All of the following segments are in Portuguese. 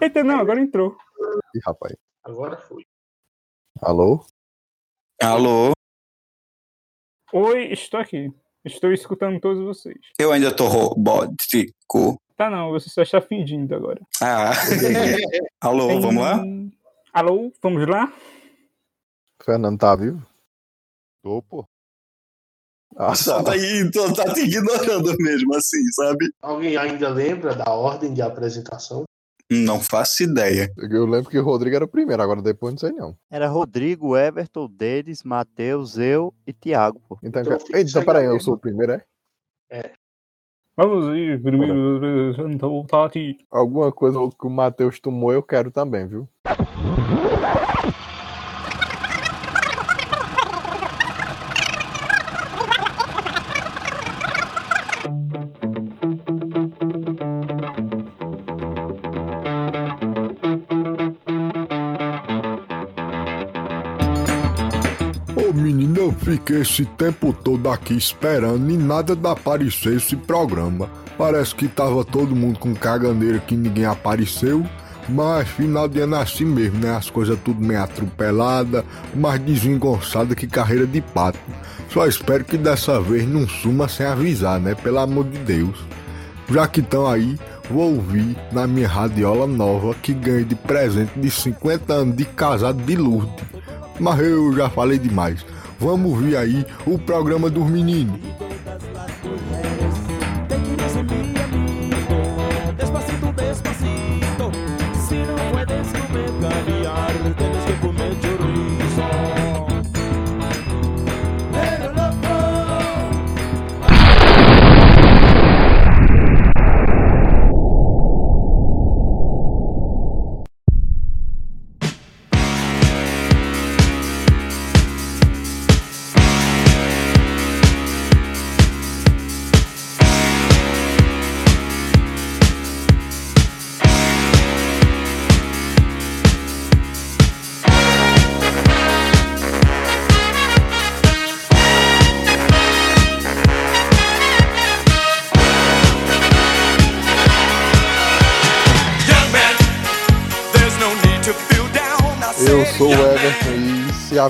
Eita, não, agora entrou. Ih, rapaz. Agora foi. Alô? Alô? Oi, estou aqui. Estou escutando todos vocês. Eu ainda tô robótico. Tá não, você só está fingindo agora. Ah. Alô, Tem- vamos lá? Alô, vamos lá? Fernando tá vivo? Tô, pô. Ah, Só tá aí, tá te ignorando mesmo, assim, sabe? Alguém ainda lembra da ordem de apresentação? Não faço ideia. Eu lembro que o Rodrigo era o primeiro, agora depois não sei não. Era Rodrigo, Everton, Denis, Matheus, eu e Thiago, pô. Então, Então Eita, sem peraí, eu sou o primeiro, é? Vamos ir, primeiro apresentar o Tati. Alguma coisa que o Matheus tomou, eu quero também, viu? Fiquei esse tempo todo aqui esperando e nada de aparecer esse programa. Parece que tava todo mundo com caganeira que ninguém apareceu. Mas final de ano é assim mesmo, né? As coisas tudo meio atropelada, mais desengonçada que carreira de pato. Só espero que dessa vez não suma sem avisar, né? Pelo amor de Deus. Já que estão aí, vou ouvir na minha radiola nova que ganhei de presente de 50 anos de casado de Lourdes. Mas eu já falei demais. Vamos ouvir aí o programa dos meninos.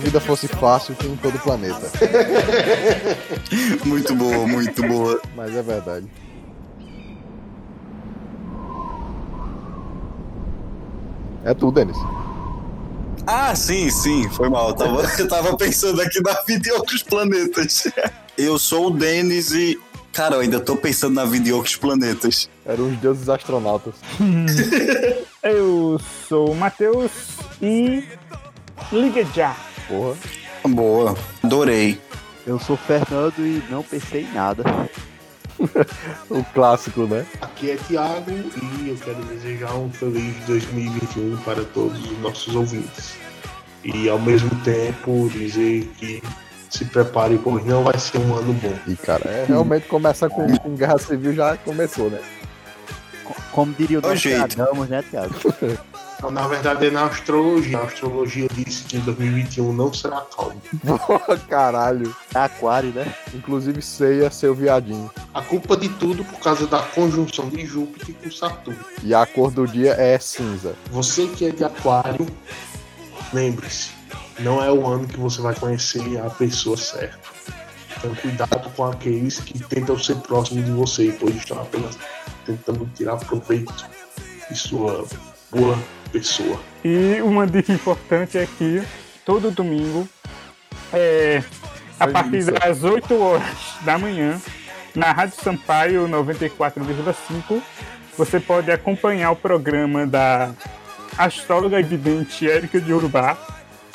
Vida fosse fácil, em todo o planeta. Muito boa, muito boa. Mas é verdade. É tu, Denis. Ah, sim, sim, foi mal. Eu tava, eu tava pensando aqui na vida em outros planetas. Eu sou o Denis e. Cara, eu ainda tô pensando na vida em outros planetas. Eram os deuses astronautas. Eu sou o Matheus e. Liga já! Porra. Boa, adorei. Eu sou Fernando e não pensei em nada. O clássico, né? Aqui é Thiago e eu quero desejar um feliz 2021 para todos os nossos ouvintes. E ao mesmo tempo dizer que se prepare, pois não vai ser um ano bom. E, cara, é, realmente começa com, com guerra civil, já começou, né? Co- Como diria o. Nostradamus, né, Thiago? Na verdade, é na astrologia. A astrologia disse que em 2021 não será calmo. Caralho. É aquário, né? Inclusive, ceia seu viadinho. A culpa de tudo por causa da conjunção de Júpiter com Saturno. E a cor do dia é cinza. Você que é de Aquário, lembre-se, não é o ano que você vai conhecer a pessoa certa. Então, cuidado com aqueles que tentam ser próximos de você, pois estão apenas tentando tirar proveito de sua boa pessoa. E uma dica importante é que todo domingo, é, a partir isso. das 8 horas da manhã, na Rádio Sampaio 94,5, você pode acompanhar o programa da astróloga evidente Érica de Urubá,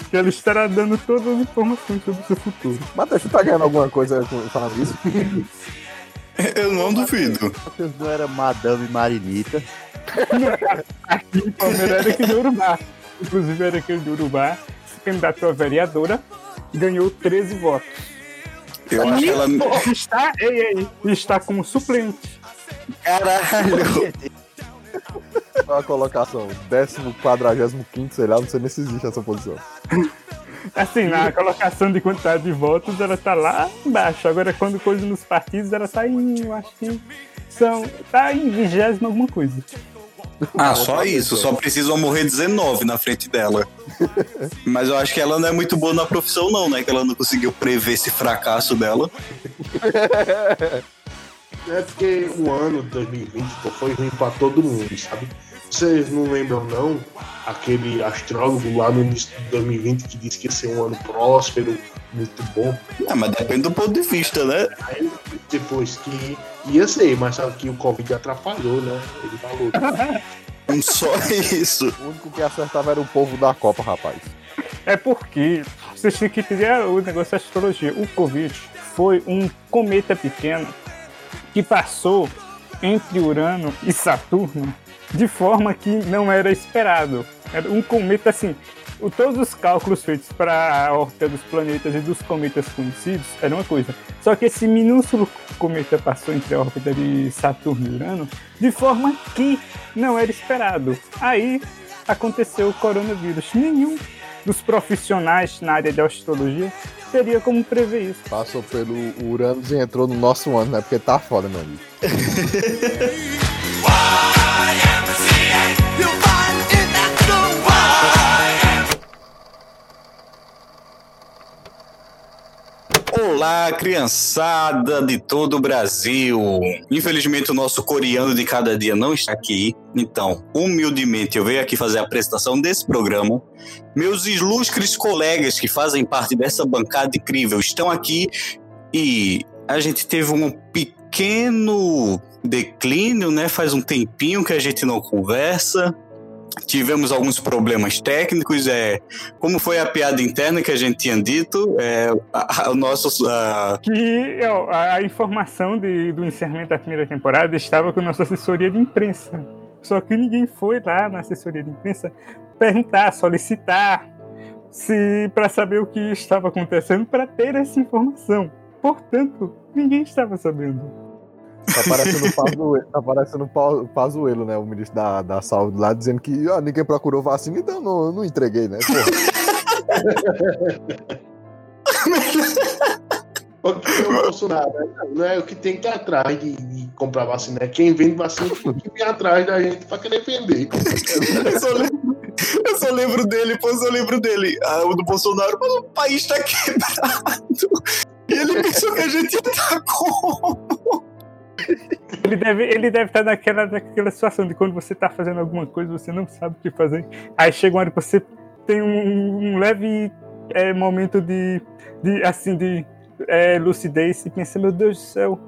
que ela estará dando todas as informações sobre o seu futuro. Matheus, tu tá ganhando alguma coisa com- falando isso? Eu não duvido. Matheus não era Madame Marinita. Aqui em Palmeiras, Érica de Urubá. Inclusive, Érica de Urubá se candidatou a vereadora, ganhou 13 votos. Eu acho que ela. Está, ei, ei, está como suplente. Caralho! Qual a colocação? Décimo, quadragésimo quinto, sei lá, não sei nem se existe essa posição. Assim, na colocação de quantidade de votos, ela tá lá embaixo. Agora, quando coisa nos partidos, ela tá em, eu acho que são, tá em vigésimo alguma coisa. Ah, só isso. Só precisam morrer 19 na frente dela. Mas eu acho que ela não é muito boa na profissão, não, né? Que ela não conseguiu prever esse fracasso dela. É porque o ano de 2020 pô, foi ruim pra todo mundo, sabe? Vocês não lembram, não? Aquele astrólogo lá no início de 2020 que disse que ia ser um ano próspero, muito bom. Ah, mas depende do ponto de vista, né? Aí, depois que ia ser, mas sabe que o Covid atrapalhou, né? Ele falou. Só isso. O único que acertava era o povo da Copa, rapaz. É porque vocês têm que entender o negócio da astrologia. O Covid foi um cometa pequeno que passou entre Urano e Saturno de forma que não era esperado. Era um cometa assim. O- Todos os cálculos feitos para a órbita dos planetas e dos cometas conhecidos era uma coisa. Só que esse minúsculo cometa passou entre a órbita de Saturno e Urano de forma que não era esperado. Aí aconteceu o coronavírus. Nenhum dos profissionais na área de astrologia teria como prever isso. Passou pelo Uranus e entrou no nosso ano, né? Porque tá foda, meu amigo. Olá, criançada de todo o Brasil. Infelizmente, o nosso coreano de cada dia não está aqui. Então, humildemente, eu venho aqui fazer a apresentação desse programa. Meus ilustres colegas que fazem parte dessa bancada incrível estão aqui e a gente teve um pequeno declínio, né? Faz um tempinho que a gente não conversa. Tivemos alguns problemas técnicos, é, como foi a piada interna que a gente tinha dito, é, a- a- o nosso, a- Que ó, a, a informação de- do encerramento da primeira temporada estava com a nossa assessoria de imprensa. Só que ninguém foi lá na assessoria de imprensa perguntar, solicitar se para saber o que estava acontecendo para ter essa informação. Portanto, ninguém estava sabendo. Tá parecendo o Pazuello, tá parecendo o Pa- o Pazuello, né? O ministro da, da saúde lá, dizendo que ah, ninguém procurou vacina, então não, não entreguei, né? Porra. O que é o Bolsonaro, né? Não é o que tem que ir atrás de, de comprar vacina. É quem vende vacina tem que vir atrás da gente pra querer vender. eu, só lembro, eu só lembro dele, pô, eu só lembro dele, ah, o do Bolsonaro, mas o país tá quebrado. E ele pensou que a gente ia estar como? Ele deve, ele deve estar naquela, naquela situação de quando você está fazendo alguma coisa, você não sabe o que fazer. Aí chega uma hora que você tem um, um leve é, momento de, de assim de é, lucidez e pensa, meu Deus do céu,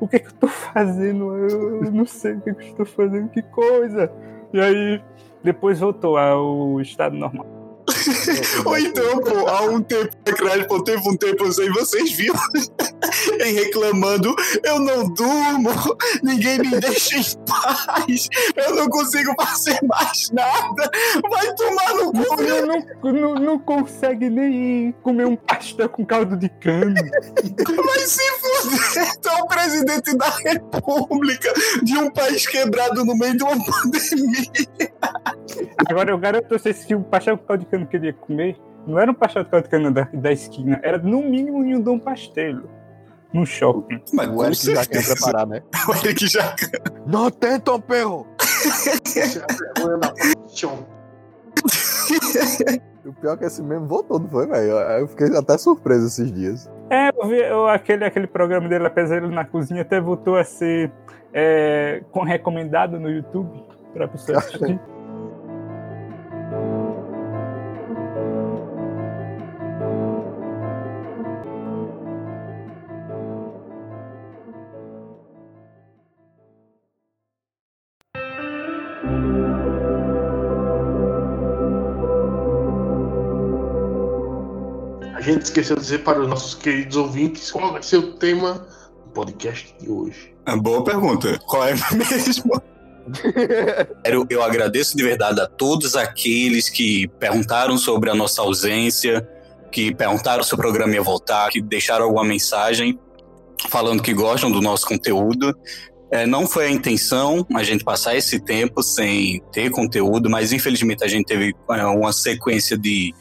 o que, é que eu estou fazendo? Eu não sei o que, é que eu estou fazendo, que coisa. E aí depois voltou ao estado normal. Ou então, pô, há um tempo atrás, pô, teve um tempo, sei, vocês viram, em reclamando, eu não durmo, ninguém me deixa em paz, eu não consigo fazer mais nada, vai tomar no cu, não, não, não consegue nem comer um pastel com caldo de cana. vai se fuder, tu é o presidente da república de um país quebrado no meio de uma pandemia. Agora eu garanto pra vocês que o pastel com caldo de cana que ele ia comer não era um pastel de caldo de cana da, da esquina, era no mínimo um Dom Pastelo. Num shopping. Mas O Eric já quer preparar, né? o Eric já Não tentam, perro! O pior é que esse mesmo voltou, não foi, velho? Eu- fiquei até surpreso esses dias. É, eu vi eu- aquele, aquele programa dele, Pesadelo na Cozinha, até voltou a ser é, com- recomendado no YouTube pra pessoa assistir. Gente esqueceu de dizer para os nossos queridos ouvintes qual vai ser o tema do podcast de hoje. É boa pergunta. Qual é mesmo? Eu, eu agradeço de verdade a todos aqueles que perguntaram sobre a nossa ausência, que perguntaram se o programa ia voltar, que deixaram alguma mensagem falando que gostam do nosso conteúdo. É, não foi a intenção a gente passar esse tempo sem ter conteúdo, mas infelizmente a gente teve é, uma sequência de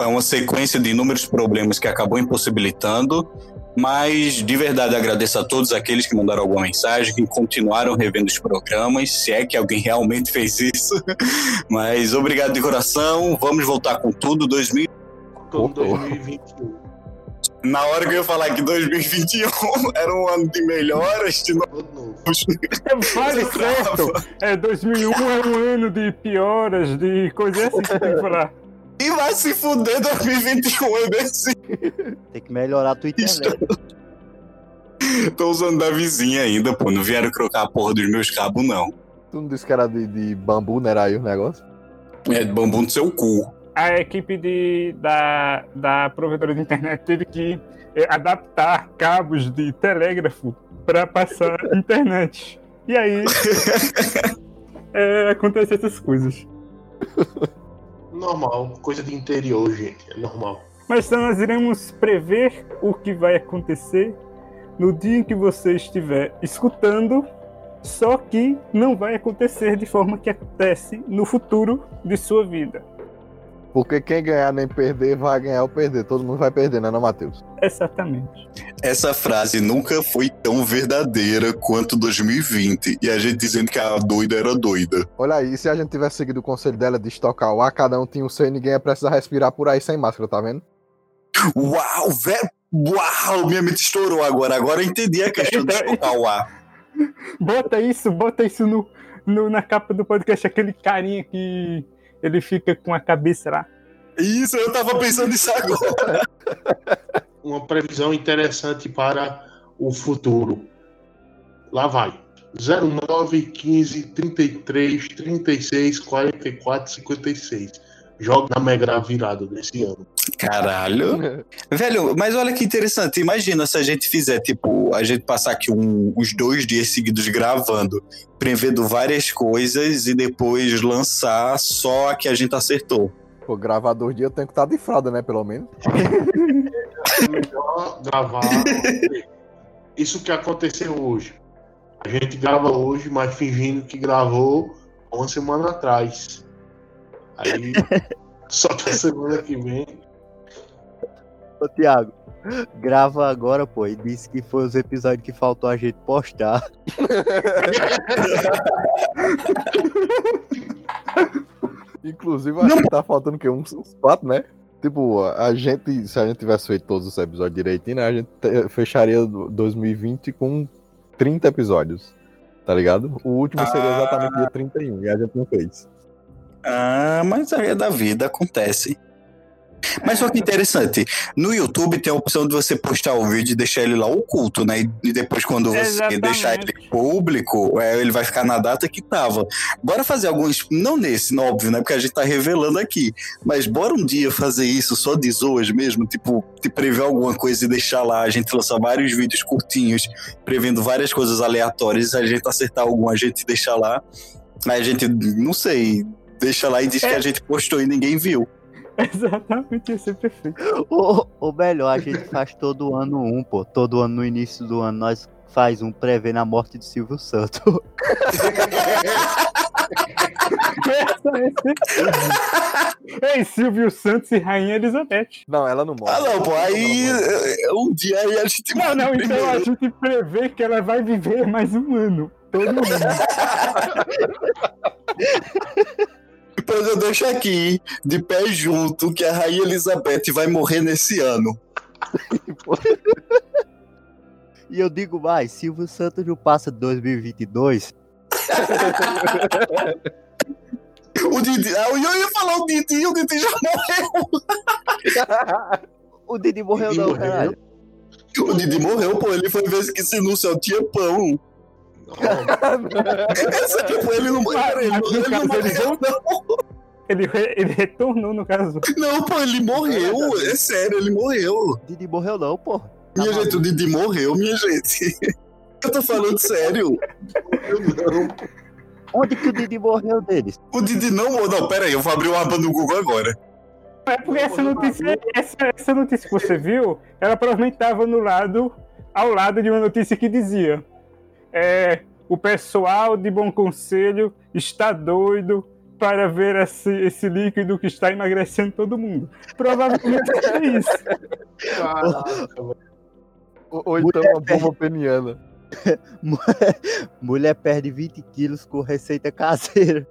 é uma sequência de inúmeros problemas que acabou impossibilitando Mas de verdade agradeço a todos aqueles que mandaram alguma mensagem, que continuaram revendo os programas, se é que alguém realmente fez isso. Mas obrigado de coração. Vamos voltar com tudo 2000 Todo 2021. Na hora que eu ia falar que 2021 era um ano de melhoras, de Todo novo. Fale certo. É, 2001 é um ano de pioras, de coisas assim que vai se fuder 2021, eu desse. Tem que melhorar a tua internet. Tô usando da vizinha ainda, pô. Não vieram trocar a porra dos meus cabos, não. Tu não disse que era de, de bambu, não era aí o negócio? É de bambu no seu cu. A equipe de, da, da provedora de internet teve que é, adaptar cabos de telégrafo para passar internet. E aí é, acontecem essas coisas. Normal, coisa de interior, gente. É normal. Mas então nós iremos prever o que vai acontecer no dia em que você estiver escutando, só que não vai acontecer de forma que acontece no futuro de sua vida. Porque quem ganhar nem perder vai ganhar ou perder. Todo mundo vai perder, né, não, Matheus? Exatamente. Essa frase nunca foi tão verdadeira quanto 2020. E a gente dizendo que a doida era doida. Olha aí, se a gente tivesse seguido o conselho dela de estocar o ar, cada um tinha o seu e ninguém ia precisar respirar por aí sem máscara, tá vendo? Uau, velho! Uau, minha mente estourou agora. Agora eu entendi a questão de estocar o ar. Bota isso, bota isso no, no- na capa do podcast, aquele carinha que ele fica com a cabeça lá. Isso, eu tava pensando nisso agora. Uma previsão interessante para o futuro. Lá vai. 09, 15, 33, 36, 44, 56. Joga na Mega virada desse ano. Caralho. Velho, mas olha que interessante. Imagina se a gente fizer, tipo, a gente passar aqui um- uns dois dias seguidos gravando, prevendo várias coisas e depois lançar só a que a gente acertou. Pô, gravar dois dias eu tenho que estar de fralda, né, pelo menos. É melhor gravar. Isso que aconteceu hoje. A gente grava hoje, mas fingindo que gravou uma semana atrás. Aí, só que a semana que vem. Ô, Thiago, grava agora, pô, e disse que foi os episódios que faltou a gente postar. Inclusive, acho que tá faltando o quê? Uns, uns quatro, né? Tipo, a gente, se a gente tivesse feito todos os episódios direitinho, né, a gente te- fecharia do- 2020 com 30 episódios. Tá ligado? O último seria exatamente dia 31, e a gente não fez. Ah, mas aí é da vida, acontece. Mas só que interessante, no YouTube tem a opção de você postar o vídeo e deixar ele lá oculto, né? E- depois, quando você Exatamente. deixar ele público, é, ele vai ficar na data que tava. Bora fazer alguns. Não nesse, não, óbvio, né? Porque a gente tá revelando aqui. Mas bora um dia fazer isso só de zoas mesmo, tipo, te prever alguma coisa e deixar lá. A gente lançar vários vídeos curtinhos, prevendo várias coisas aleatórias. A gente acertar algum, a gente deixa lá. Aí a gente, não sei, deixa lá e diz que a gente postou e ninguém viu. Exatamente, ia ser perfeito. Ou, ou melhor, a gente faz todo ano um, pô. Todo ano no início do ano nós faz um prevendo a morte de Silvio Santos. Ei, Silvio Santos e Rainha Elizabeth. Não, ela não morre. Ah, não, pô, aí é, um dia aí a gente. Não, não, então a gente prevê que ela vai viver mais um ano. Todo mundo. Eu deixo aqui, de pé junto, que a Rainha Elizabeth vai morrer nesse ano. E eu digo mais, Silvio Santos não passa de 2022. O Didi. Ah, eu ia falar o Didi, o Didi já morreu. O Didi morreu Didi não, morreu? caralho. O Didi morreu, pô. Ele foi ver que se no céu tinha pão. Essa tipo, ele não morreu. Ele, não- morreu, não. Ele, ele retornou, no caso. Não, pô, ele morreu. É sério, ele morreu. Didi morreu não, pô. Tá Minha maluco. gente, o Didi morreu, minha gente. Eu tô falando sério. Onde que o Didi morreu deles? O Didi não morreu. Não, pera aí, eu vou abrir uma aba no Google agora. É porque essa notícia, essa, essa notícia que você viu, ela provavelmente estava no lado, ao lado de uma notícia que dizia: é, o pessoal de bom conselho está doido para ver esse, esse líquido que está emagrecendo todo mundo. Provavelmente é isso. Caraca. Ou, ou então uma bomba peniana. Mulher perde 20 quilos com receita caseira.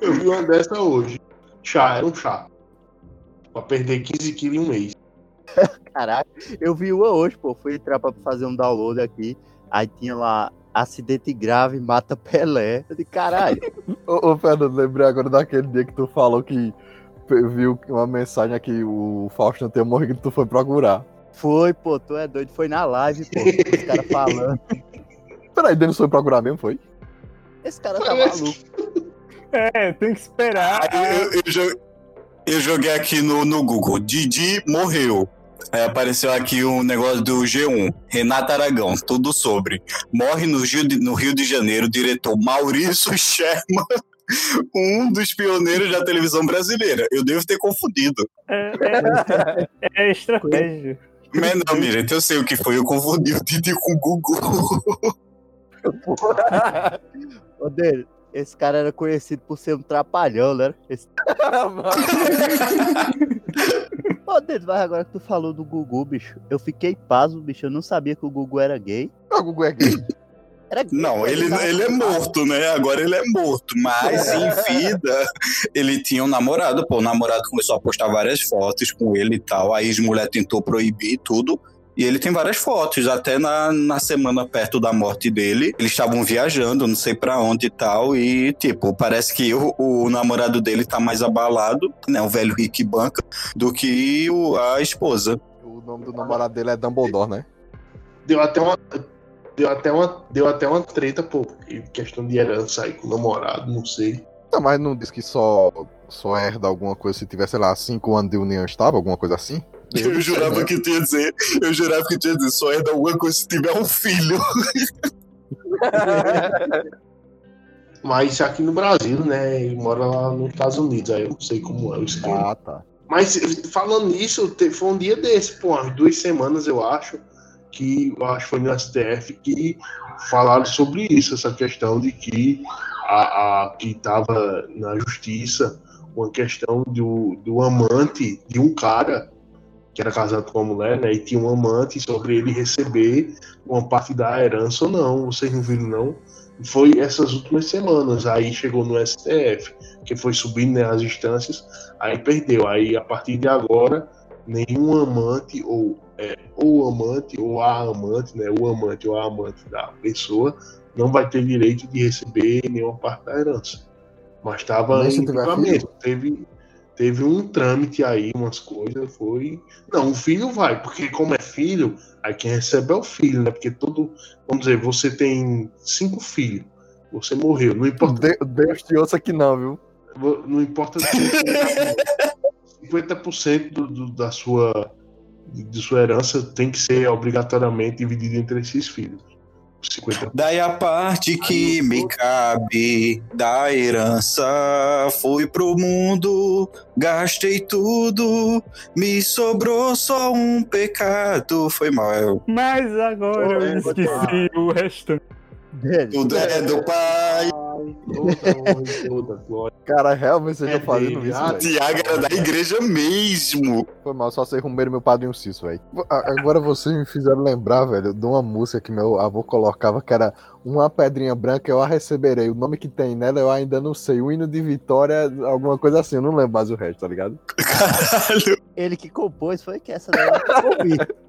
Eu vi uma dessa hoje. Chá, era um chá. Pra perder 15 quilos em um mês. Caraca, eu vi uma hoje, pô. Fui entrar pra fazer um download aqui. Aí tinha lá, acidente grave, mata Pelé. Eu de caralho. Ô, ô Fernando, lembrei agora daquele dia que tu falou que viu uma mensagem aqui, o Fausto não tem morrido que tu foi procurar. Foi, pô, tu é doido. Foi na live, pô. Os caras falando. Peraí, Denis foi procurar mesmo, foi? Esse cara tá maluco. É, tem que esperar. Eu, eu eu joguei aqui no, no Google. Didi morreu. Aí apareceu aqui um negócio do G1. Renato Aragão, tudo sobre. Morre no Rio de, no Rio de Janeiro o diretor Maurício Sherman, um dos pioneiros da televisão brasileira. Eu devo ter confundido. É, é, é estratégia. Mas não, Mirete, eu sei o que foi. Eu confundi o Didi com o Google. Ô, dele, esse cara era conhecido por ser um trapalhão, né? Esse... Ô, Dedo, mas agora que tu falou do Gugu, bicho, eu fiquei pasmo, bicho. Eu não sabia que o Gugu era gay. O Gugu é gay. Era gay, Não, pô, ele, ele é morto, né? Agora ele é morto. Mas em vida, ele tinha um namorado, pô. O namorado começou a postar várias fotos com ele e tal. Aí a ex-mulher tentou proibir tudo. E ele tem várias fotos, até na, na semana perto da morte dele. Eles estavam viajando, não sei pra onde e tal. E, tipo, parece que o, o namorado dele tá mais abalado, né? O velho Rick Banca, do que o- a esposa. O nome do namorado dele é Dumbledore, né? Deu até uma. Deu até uma, deu até uma treta, pô. Questão de herança aí com o namorado, não sei. Não, mas não diz que só, só herda alguma coisa se tiver, sei lá, 5 anos de união estável, alguma coisa assim? Eu jurava que tu ia dizer, eu jurava que tu ia dizer, só é da alguma coisa se tiver um filho. Mas aqui no Brasil, né? Ele mora lá nos Estados Unidos, aí eu não sei como é o esquema. Ah, tá. Mas falando nisso, foi um dia desse, pô, umas duas semanas eu acho, que eu acho que foi no STF que falaram sobre isso, essa questão de que a, a que estava na justiça uma questão do, do amante de um cara que era casado com uma mulher, né? E tinha um amante sobre ele receber uma parte da herança ou não. Vocês não viram, não? Foi essas últimas semanas. Aí chegou no STF, que foi subindo né, as instâncias, aí perdeu. Aí a partir de agora, nenhum amante, ou é, ou amante, ou a amante, né? O amante ou a amante da pessoa não vai ter direito de receber nenhuma parte da herança. Mas estava em julgamento. Teve, teve um trâmite aí, umas coisas, foi. Não, o filho vai, porque como é filho, aí quem recebe é o filho, né? Porque todo. Vamos dizer, você tem cinco filhos, você morreu. Não importa De- Deus te ouça que não, viu? não importa se 50% do, do- da sua de sua herança tem que ser obrigatoriamente dividida entre esses filhos. 50%. Daí a parte que me cabe da herança foi pro mundo, gastei tudo, me sobrou só um pecado. Foi mal, eu- Mas agora eu esqueci o restante. Dele. tudo é do pai. Toda honra e toda glória. Cara, realmente vocês É estão fazendo dele, isso, ah, velho. Tiago era da igreja mesmo. Foi mal, só sei rumeiro meu padrinho Cício, velho. Agora vocês me fizeram lembrar, velho, de uma música que meu avô colocava que era Uma Pedrinha Branca Eu A Receberei. O nome que tem nela eu ainda não sei. O hino de vitória, alguma coisa assim. Eu não lembro mais o resto, tá ligado? Caralho. Ele que compôs, foi que essa daí eu ouvi.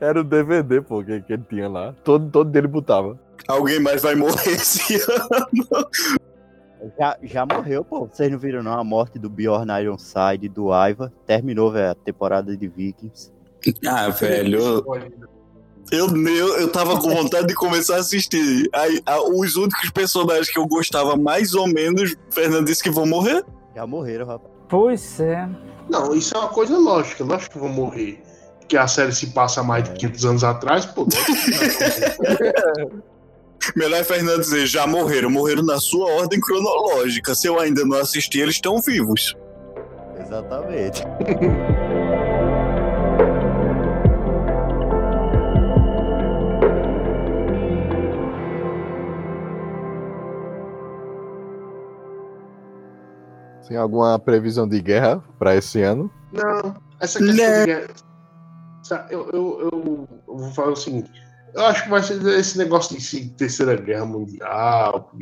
Era o DVD, pô, que, que ele tinha lá. Todo, todo dele botava. Alguém mais vai morrer esse ano. Já, já morreu, pô. Vocês não viram, não? A morte do Bjorn Ironside, do Aiva. Terminou, velho, a temporada de Vikings. Ah, velho. Eu, eu, eu tava com vontade de começar a assistir. Aí, a- os únicos personagens que eu gostava mais ou menos, o Fernando disse que vão morrer. Já morreram, rapaz. Pois é. Não, isso é uma coisa lógica. Lógico que vão morrer. Porque a série se passa mais de 500 anos atrás, pô. Melhor é Fernando dizer, já morreram, morreram na sua ordem cronológica. Se eu ainda não assisti, eles estão vivos. Exatamente. Tem alguma previsão de guerra pra esse ano? Não, essa questão Não. de guerra. Eu, eu, eu vou falar o seguinte. Eu acho que vai ser esse negócio de terceira guerra mundial,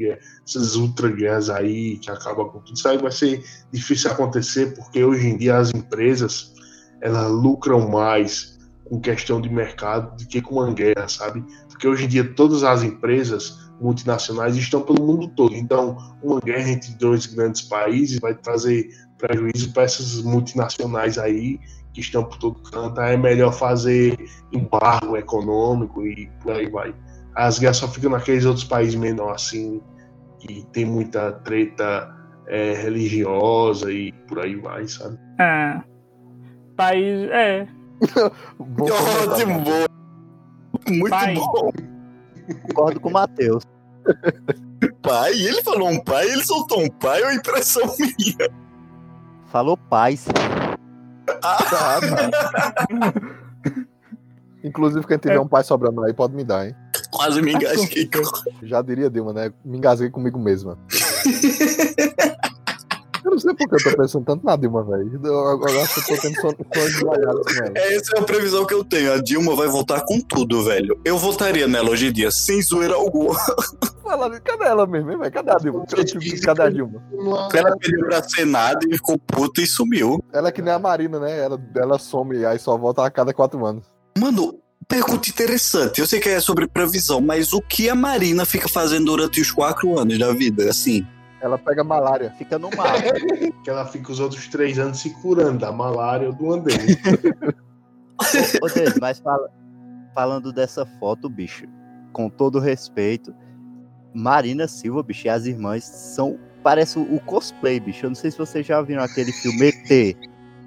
essas ultra guerras aí que acabam com tudo, isso aí vai ser difícil acontecer, porque hoje em dia as empresas elas lucram mais com questão de mercado do que com uma guerra, sabe? Porque hoje em dia todas as empresas multinacionais estão pelo mundo todo. Então, uma guerra entre dois grandes países vai trazer prejuízo para essas multinacionais aí que estão por todo canto. Aí é melhor fazer embargo econômico e por aí vai. As guerras só ficam naqueles outros países menor assim, que tem muita treta é, religiosa e por aí vai, sabe? É. País. É. Bom Ótimo, bom. Muito Pai. bom. Concordo com o Matheus. Pai, ele falou um pai, ele soltou um pai, é uma impressão minha. Falou paz. Tá, tá. Inclusive, quem tiver um pai sobrando aí, pode me dar, hein? Quase me engasguei. Já diria Dilma, né? Me engasguei comigo mesma. Não sei porque eu tô pensando tanto na Dilma, velho. Agora eu tô tendo com ela. Essa é a previsão que eu tenho. A Dilma vai voltar com tudo, velho. Eu votaria nela hoje em dia, sem zoeira alguma. Fala, cadê ela mesmo, velho? Cadê a Dilma? Cadê a Dilma? Ela pediu pra Senado e ficou puta e sumiu. Ela é que nem a Marina, né? Ela, ela some e aí só volta a cada quatro anos. Mano, pergunta interessante. Eu sei que é sobre previsão, mas o que a Marina fica fazendo durante os quatro anos da vida? Assim, Ela pega malária. Fica no mar. Que ela fica os outros três anos se curando da malária ou do andém. Ô, Denis, mas fala- falando dessa foto, bicho, com todo respeito, Marina Silva, bicho, e as irmãs são. Parece o cosplay, bicho. Eu não sei se vocês já viram aquele filme ET.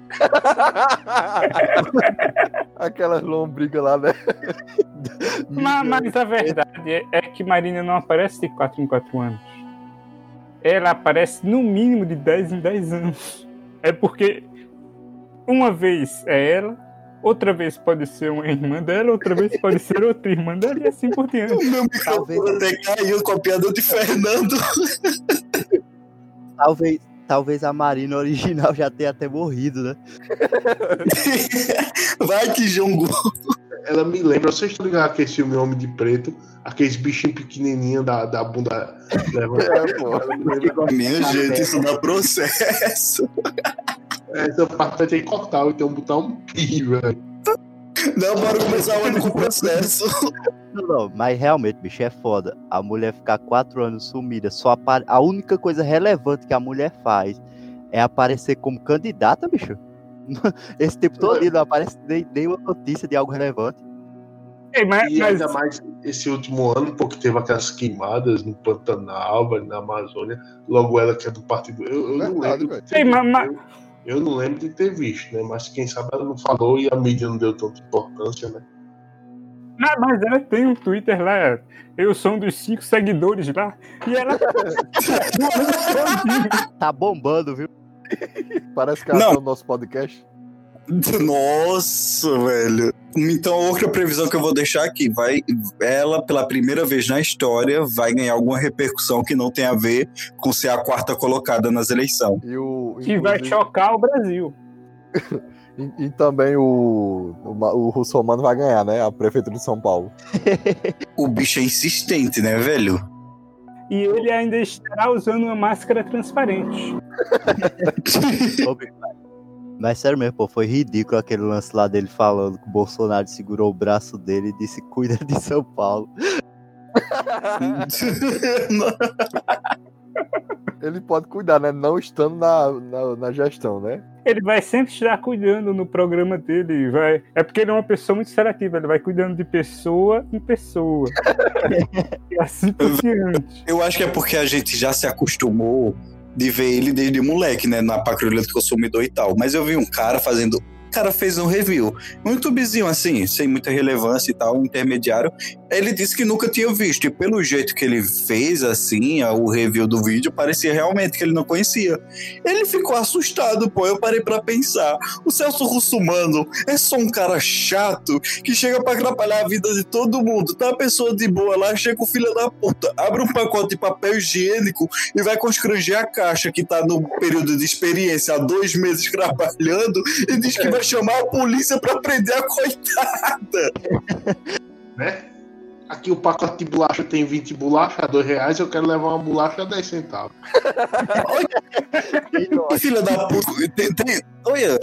Aquelas lombrigas lá, né? Mas, mas a verdade é, é que Marina não aparece de 4 em 4 anos. Ela aparece no mínimo de 10 em 10 anos. É porque uma vez é ela, outra vez pode ser uma irmã dela, outra vez pode ser outra irmã dela e assim por diante. o meu Talvez- microfone até caiu piada de Fernando. Talvez, talvez a Marina original já tenha até morrido, né? Vai que Jongo. ela me lembra, vocês estão ligados aquele filme Homem de Preto, aqueles bichinhos pequenininhos da, da bunda levantada. É, Minha gente, isso dá processo. Essa parte vai ter que cortar, então botar um pi, velho. Não, bora começar o ano com processo. Não, não, mas realmente, bicho, é foda. A mulher ficar quatro anos sumida, só apare... a única coisa relevante que a mulher faz é aparecer como candidata, bicho. Esse tempo todo não aparece nem, nenhuma notícia de algo relevante. Mas, E mas- ainda mais esse último ano, porque teve aquelas queimadas no Pantanal, na Amazônia. Logo ela que é do partido. Eu, eu não lembro. Ei, mas- eu, não lembro de ter visto, né? Mas quem sabe ela não falou e a mídia não deu tanta importância, né? Ah, mas ela tem um Twitter lá. Eu sou um dos cinco seguidores lá. E ela. Tá bombando, viu? Parece que ela Não. tá no nosso podcast. Nossa, velho. Então, a outra previsão que eu vou deixar aqui, vai, ela, pela primeira vez na história, vai ganhar alguma repercussão que não tem a ver com ser a quarta colocada nas eleições. E o. que vai chocar o Brasil. E, e também o, o, o Russomano vai ganhar, né? A prefeitura de São Paulo. O bicho é insistente, né, velho? E ele ainda estará usando uma máscara transparente. Mas- Mas sério mesmo, pô, foi ridículo aquele lance lá dele falando que o Bolsonaro segurou o braço dele e disse: cuida de São Paulo. Ele pode cuidar, né? Não estando na, na, na gestão, né? Ele vai sempre estar cuidando no programa dele. Vai... É porque ele é uma pessoa muito seletiva. Ele vai cuidando de pessoa em pessoa. e assim por diante. Eu acho que é porque a gente já se acostumou de ver ele desde moleque, né? Na patrulha do consumidor e tal. Mas eu vi um cara fazendo. Cara fez um review. Um youtubezinho assim, sem muita relevância e tal, um intermediário. Ele disse que nunca tinha visto. E pelo jeito que ele fez, assim, o review do vídeo, parecia realmente que ele não conhecia. Ele ficou assustado, pô. Eu parei pra pensar. O Celso Russumano é só um cara chato que chega pra atrapalhar a vida de todo mundo. Tá a pessoa de boa lá, chega o filho da puta, abre um pacote de papel higiênico e vai constranger a caixa que tá no período de experiência há dois meses trabalhando e diz que vai chamar a polícia pra prender a coitada. né? Aqui o pacote de bolacha tem 20 bolachas a 2 reais, eu quero levar uma bolacha a 10 centavos. Que filha da puta. Tem, tem... Olha.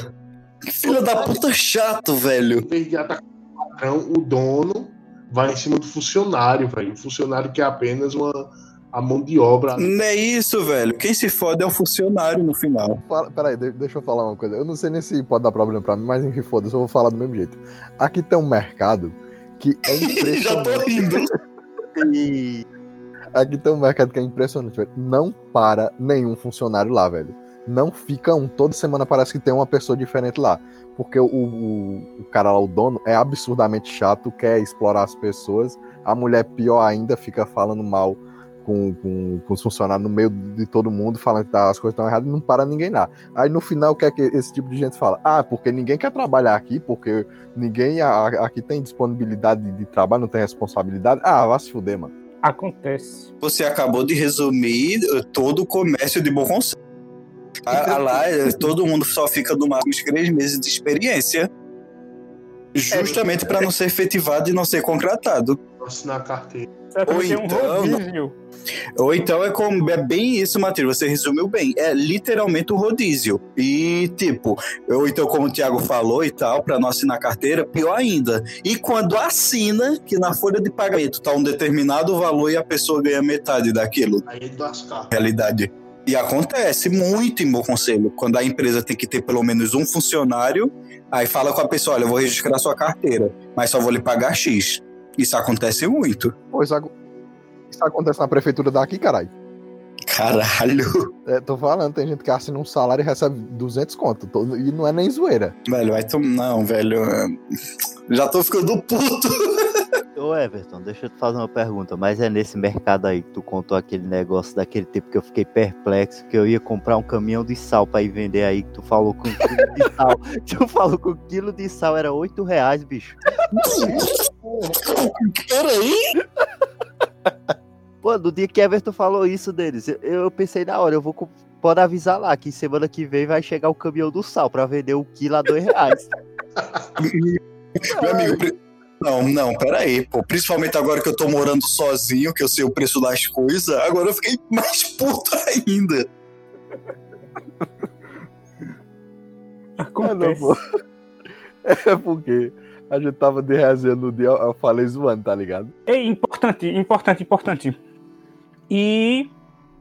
Que filha da puta chato, velho. Em vez de atacar o patrão, o dono vai em cima do funcionário, velho. O funcionário que é apenas uma a mão de obra. Não é isso, velho. Quem se fode é o funcionário no final. Peraí, de- deixa eu falar uma coisa. Eu não sei nem se pode dar problema pra mim, mas enfim, foda-se, eu vou falar do mesmo jeito. Aqui tem um mercado que é Já tô impressionante. rindo. Aqui tem um mercado que é impressionante, velho. Não para nenhum funcionário lá, velho. Não fica um. Toda semana parece que tem uma pessoa diferente lá. Porque o, o, o cara lá, o dono, é absurdamente chato, quer explorar as pessoas. A mulher, pior ainda, fica falando mal com, com, com os funcionários no meio de todo mundo, falando que tá- as coisas estão erradas e não para ninguém lá. Aí no final, o que é que esse tipo de gente fala? Ah, porque ninguém quer trabalhar aqui, porque ninguém a- aqui tem disponibilidade de, de trabalho, não tem responsabilidade. Ah, vai se fuder, mano. Acontece. Você acabou de resumir eh, todo o comércio de bom conselho. A- a Lá, eh, todo mundo só fica no máximo de três meses de experiência. Justamente para não ser efetivado e não ser contratado. Assinar a carteira. Ou um então, rodízio. Ou então é como é bem isso, Matheus. Você resumiu bem. É literalmente o rodízio. E tipo, ou então como o Thiago falou e tal, para não assinar carteira, pior ainda. E quando assina, que na folha de pagamento tá um determinado valor e a pessoa ganha metade daquilo. Aí ele lascar. realidade. E acontece muito em bom conselho, quando a empresa tem que ter pelo menos um funcionário, aí fala com a pessoa, olha, eu vou registrar sua carteira, mas só vou lhe pagar X. Isso acontece muito. Pô, isso, isso acontece na prefeitura daqui, caralho. Caralho. É, tô falando, tem gente que assina um salário e recebe 200 conto. e não é nem zoeira. Velho, vai tomar. Não, velho. Já tô ficando puto. Ô Everton, deixa eu te fazer uma pergunta, mas é nesse mercado aí que tu contou aquele negócio daquele tempo que eu fiquei perplexo, que eu ia comprar um caminhão de sal pra ir vender aí, que tu falou com um quilo de sal. tu falou que o quilo de sal era 8 reais, bicho. Peraí. Pô, no dia que Everton falou isso deles, eu, eu pensei na hora, eu vou. Pode avisar lá que semana que vem vai chegar o caminhão do sal pra vender o quilo a 2 reais. Meu amigo. Não, não, peraí, pô. Principalmente agora que eu tô morando sozinho, que eu sei o preço das coisas, agora eu fiquei mais puto ainda. Acontece. pô. É porque a gente tava de resenha no dia, eu falei zoando, tá ligado? Ei, importante, importante, importante. E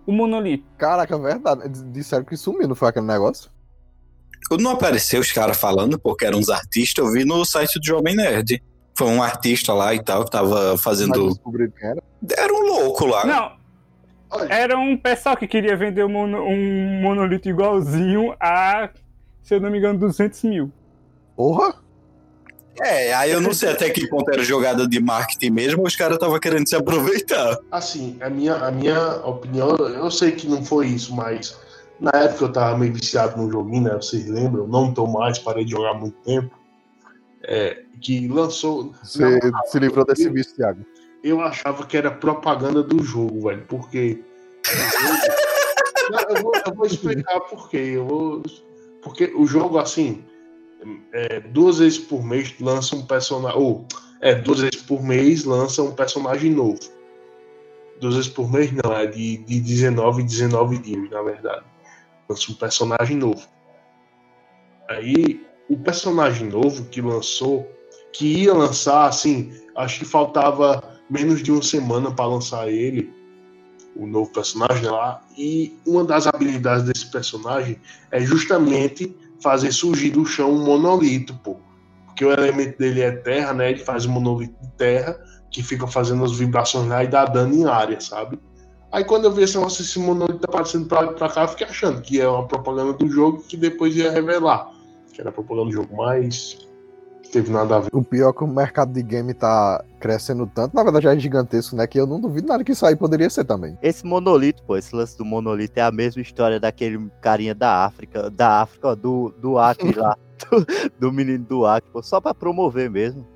o monolito. Caraca, é verdade. Disseram que sumiu, não foi aquele negócio? Quando não apareceu os caras falando, porque eram uns artistas, eu vi no site do Jovem Nerd. Foi um artista lá e tal, que tava fazendo. era. Era um louco lá. Não, era um pessoal que queria vender um, mono- um monolito igualzinho a, se eu não me engano, 200 mil. Porra! É, aí eu não sei até que ponto era jogada de marketing mesmo, os caras estavam querendo se aproveitar. assim, a minha, a minha opinião, eu sei que não foi isso, mas na época eu tava meio viciado no joguinho, né? Vocês lembram? Não tô mais, parei de jogar há muito tempo. É, que lançou. Você se livrou desse vício, Thiago. eu achava que era propaganda do jogo, velho, porque. Não, eu, vou, eu vou explicar por quê. Eu vou... Porque o jogo, assim, é, duas vezes por mês lança um personagem. Ou, é, duas vezes por mês lança um personagem novo. Duas vezes por mês, não, é de, de 19 em 19 dias, na verdade. Lança um personagem novo. Aí, o personagem novo que lançou, que ia lançar, assim, acho que faltava menos de uma semana para lançar ele, o novo personagem lá. E uma das habilidades desse personagem é justamente fazer surgir do chão um monolito, pô. Porque o elemento dele é terra, né? Ele faz um monolito de terra que fica fazendo as vibrações lá e dá dano em área, sabe? Aí quando eu vi esse negócio, esse monolito aparecendo pra, pra cá, eu fiquei achando que é uma propaganda do jogo que depois ia revelar. Que era propaganda do jogo, mas não teve nada a ver. O pior é que o mercado de game tá crescendo tanto, na verdade já é gigantesco, né? Que eu não duvido nada que isso aí poderia ser também. Esse monolito, pô, esse lance do monolito é a mesma história daquele carinha da África, da África, ó, do, do Acre lá, do, do menino do Acre, pô, só pra promover mesmo.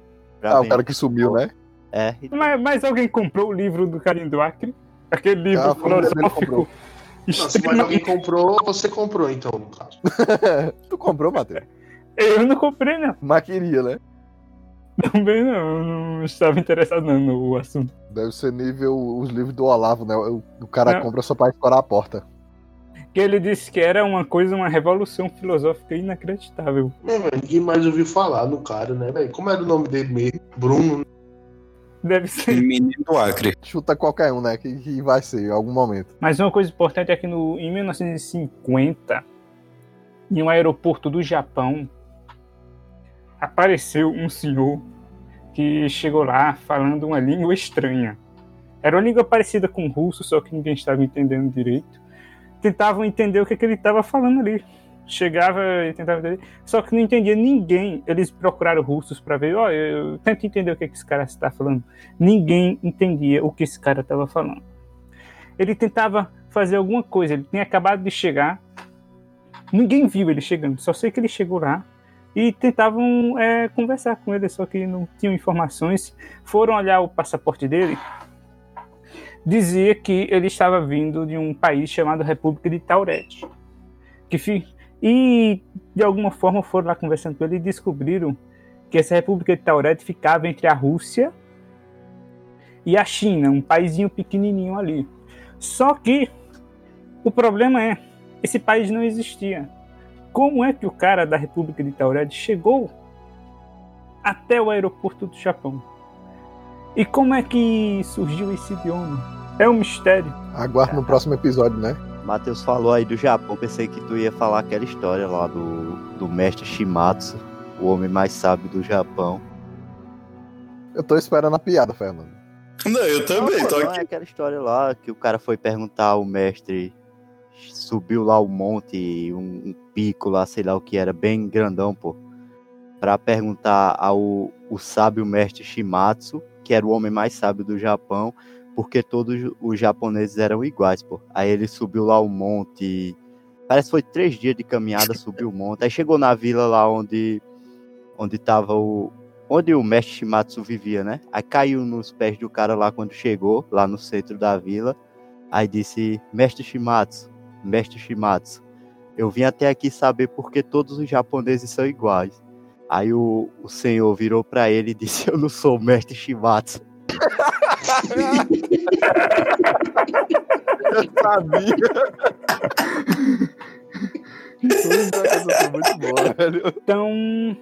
Pra Ah, o cara que sumiu, né? É, Mas, mas alguém comprou o livro do Carinho do Acre? Aquele livro Ah, foi o dele filosófico se mais alguém comprou, você comprou então, no caso. tu comprou, Matheus? Eu não comprei, não. Mas queria, né? Também não. Não estava interessado não, no assunto. Deve ser nível os livros do Olavo, né? O, o cara Não. compra só pra escorar a porta. Que ele disse que era uma coisa, uma revolução filosófica inacreditável. É, velho, ninguém mais ouviu falar no cara, né, velho? Como era o nome dele mesmo? Bruno. Deve ser. Menino do Acre. Chuta qualquer um, né? Que, que vai ser em algum momento. Mas uma coisa importante é que no, em 1950, em um aeroporto do Japão, apareceu um senhor que chegou lá falando uma língua estranha. Era uma língua parecida com o russo, só que ninguém estava entendendo direito. Tentavam entender o que, que ele estava falando ali. Chegava e tentava entender, só que não entendia ninguém. Eles procuraram russos para ver, ó, eu tento entender o que, que esse cara está falando. Ninguém entendia o que esse cara estava falando ele tentava fazer alguma coisa. Ele tinha acabado de chegar, ninguém viu ele chegando, só sei que ele chegou lá e tentavam é, conversar com ele, só que não tinham informações. Foram olhar o passaporte dele, dizia que ele estava vindo de um país chamado República de Taurete. Que E de alguma forma foram lá conversando com ele e descobriram que essa República de Taurete ficava entre a Rússia e a China, um paizinho pequenininho ali. Só que o problema é, esse país não existia. Como é que o cara da República de Taurete chegou até o aeroporto do Japão? E como é que surgiu esse idioma? É um mistério. Aguarde no próximo episódio, né? Matheus falou aí do Japão, pensei que tu ia falar aquela história lá do, do mestre Shimatsu, o homem mais sábio do Japão. Eu tô esperando a piada, Fernando. Não, eu também, Não, tô não, aqui. é aquela história lá que o cara foi perguntar ao mestre, subiu lá o monte, um, um pico lá, sei lá o que era, bem grandão, pô, pra perguntar ao o sábio mestre Shimatsu, que era o homem mais sábio do Japão, porque todos os japoneses eram iguais, pô. Aí ele subiu lá o monte, parece que foi três dias de caminhada, subiu o monte, aí chegou na vila lá onde, onde tava o, onde o mestre Shimatsu vivia, né? Aí caiu nos pés do cara lá quando chegou, lá no centro da vila. Aí disse: Mestre Shimatsu, Mestre Shimatsu, eu vim até aqui saber por que todos os japoneses são iguais. Aí o, o senhor virou pra ele e disse: Eu não sou o Mestre Shimatsu. Eu sabia. Muito velho. Então,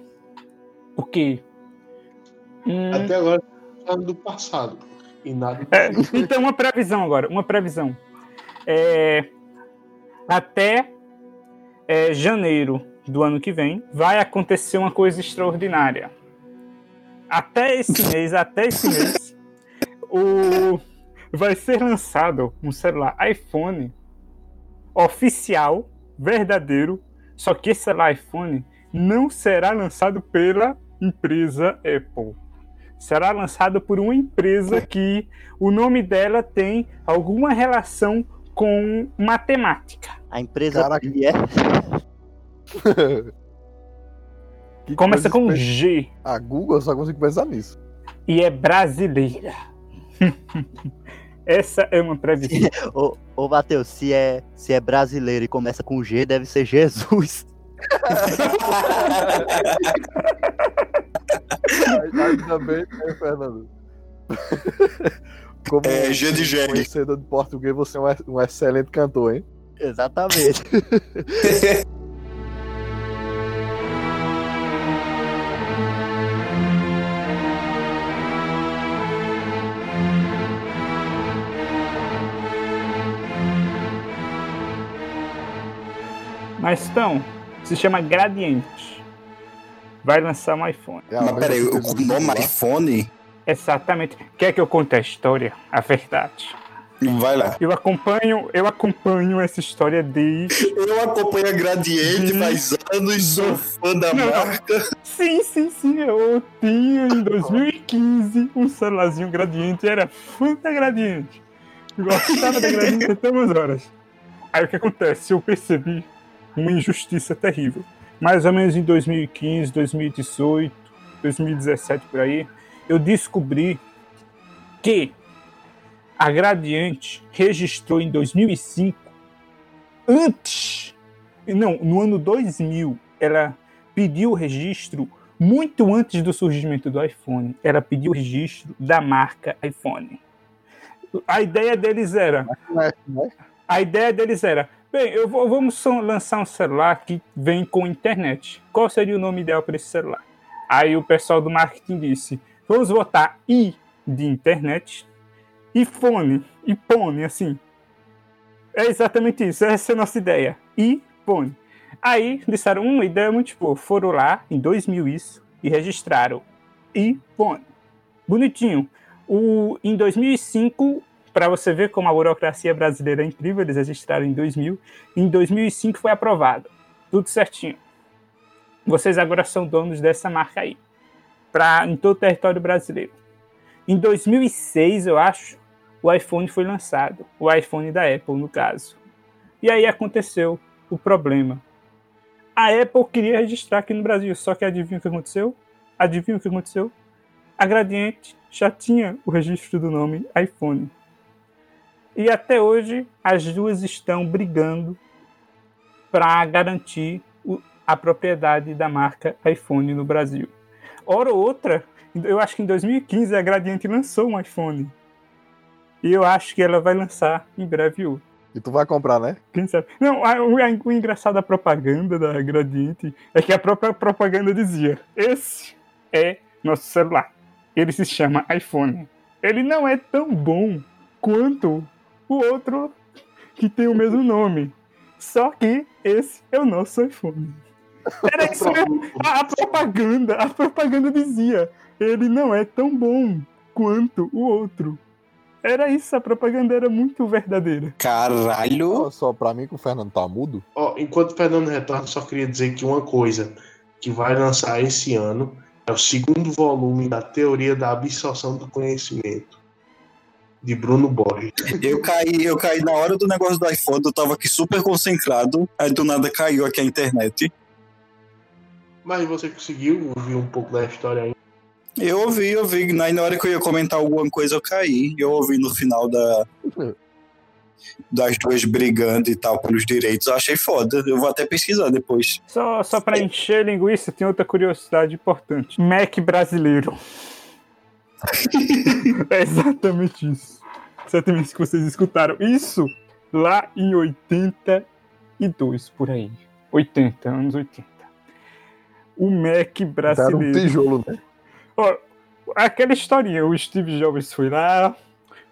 o quê? Hum, Até agora, falando do passado. E nada. É, então, uma previsão agora, uma previsão. É, até é, janeiro do ano que vem, vai acontecer uma coisa extraordinária. Até esse mês, até esse mês, o, vai ser lançado um celular iPhone oficial, verdadeiro, só que esse celular iPhone não será lançado pela empresa Apple será lançado por uma empresa que o nome dela tem alguma relação com matemática. A empresa Caraca. que é Que Começa com G A Google eu só consigo pensar nisso. e é brasileira. Essa é uma previsão. Ô, ô Matheus, se é, se é brasileiro e começa com G, deve ser Jesus. Ainda bem, né, Fernando? Como É, G de jegue. conhecedor de português, você é um, um excelente cantor, hein? Exatamente. Mas então, se chama Gradiente. Vai lançar um iPhone. É Mas mesma peraí, o nome iPhone? Exatamente. Quer que eu conte a história? A verdade. Vai lá. Eu acompanho, eu acompanho essa história desde Eu acompanho a Gradiente Hum. faz anos, sou fã da Não. marca. Sim, sim, sim. Eu tinha em 2015 um celularzinho gradiente. Era fã da gradiente. Gostava da gradiente até umas horas. Aí o que acontece? Eu percebi uma injustiça terrível. Mais ou menos em 2015, 2018, 2017 por aí, eu descobri que a Gradiente registrou em 2005, antes, não, no ano 2000, ela pediu o registro muito antes do surgimento do iPhone. Ela pediu o registro da marca iPhone. A ideia deles era, né? a ideia deles era, bem, eu vou, vamos lançar um celular que vem com internet. Qual seria o nome ideal para esse celular? Aí o pessoal do marketing disse, vamos botar i de internet e fone, e pone, assim. É exatamente isso, essa é a nossa ideia. E pone. Aí disseram, uma ideia muito boa. Foram lá, em 2000 isso, e registraram. E pone. Bonitinho. O, em 2005, para você ver como a burocracia brasileira é incrível, eles registraram em 2000. Em 2005 foi aprovado. Tudo certinho. Vocês agora são donos dessa marca aí. Pra, em todo o território brasileiro. Em 2006, eu acho, o iPhone foi lançado. O iPhone da Apple, no caso. E aí aconteceu o problema. A Apple queria registrar aqui no Brasil, só que adivinha o que aconteceu? Adivinha o que aconteceu? A Gradiente já tinha o registro do nome iPhone. E até hoje as duas estão brigando para garantir a propriedade da marca iPhone no Brasil. Hora ou outra, eu acho que em 2015 a Gradiente lançou um iPhone. E eu acho que ela vai lançar em breve outro. E tu vai comprar, né? Quem sabe? Não, o engraçado da propaganda da Gradiente é que a própria propaganda dizia: Esse é nosso celular. Ele se chama iPhone. Ele não é tão bom quanto o outro que tem o mesmo nome. Só que esse é o nosso iPhone. Era isso mesmo. A, a propaganda, a propaganda dizia: Ele não é tão bom quanto o outro. Era isso, a propaganda era muito verdadeira. Caralho. Só, pra mim que o Fernando tá mudo. Ó, enquanto o Fernando retorna, só queria dizer que uma coisa que vai lançar esse ano é o segundo volume da Teoria da Absorção do Conhecimento, de Bruno Borges. Eu caí, eu caí na hora do negócio do iPhone, eu tava aqui super concentrado, aí do nada caiu aqui a internet. Mas você conseguiu ouvir um pouco da história aí? Eu ouvi, eu ouvi. Aí na hora que eu ia comentar alguma coisa, eu caí. Eu ouvi no final da. Das duas brigando e tal pelos direitos. Eu achei foda. Eu vou até pesquisar depois. Só, só para encher linguiça, tem outra curiosidade importante. Mac brasileiro. é exatamente isso. Exatamente isso que vocês escutaram. Isso lá em 82, por aí. 80, anos 80. O Mac Era um brasileiro. tijolo, né? Ó, aquela historinha, o Steve Jobs foi lá,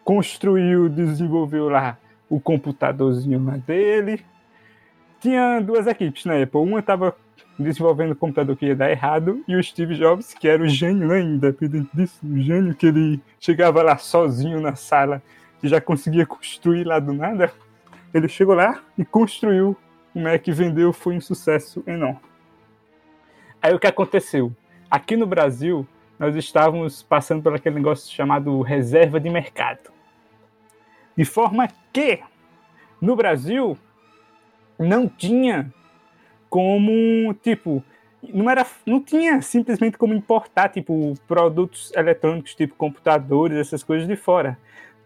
construiu, desenvolveu lá o computadorzinho lá dele. Tinha duas equipes na Apple. Uma estava desenvolvendo o computador que ia dar errado, e o Steve Jobs, que era o gênio, independente disso, o gênio que ele chegava lá sozinho na sala e já conseguia construir lá do nada. Ele chegou lá e construiu o Mac, vendeu, foi um sucesso enorme. Aí o que aconteceu? Aqui no Brasil, nós estávamos passando por aquele negócio chamado reserva de mercado. De forma que, no Brasil, não tinha como, tipo, não era, não tinha simplesmente como importar, tipo, produtos eletrônicos, tipo computadores, essas coisas de fora.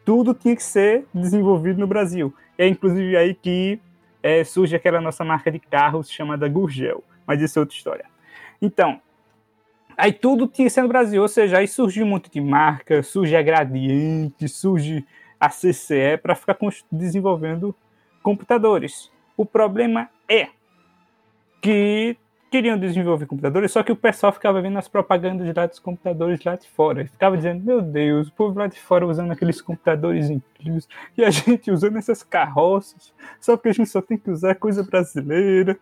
Tudo tinha que ser desenvolvido no Brasil. É inclusive aí que é, surge aquela nossa marca de carros chamada Gurgel, mas isso é outra história. Então, Aí tudo tinha que ser no Brasil, ou seja, aí surgiu um monte de marca, surge a Gradiente, surge a CCE para ficar desenvolvendo computadores. O problema é que queriam desenvolver computadores, só que o pessoal ficava vendo as propagandas lá dos computadores lá de fora. E ficava dizendo, meu Deus, o povo lá de fora usando aqueles computadores incríveis e a gente usando essas carroças, só porque a gente só tem que usar coisa brasileira.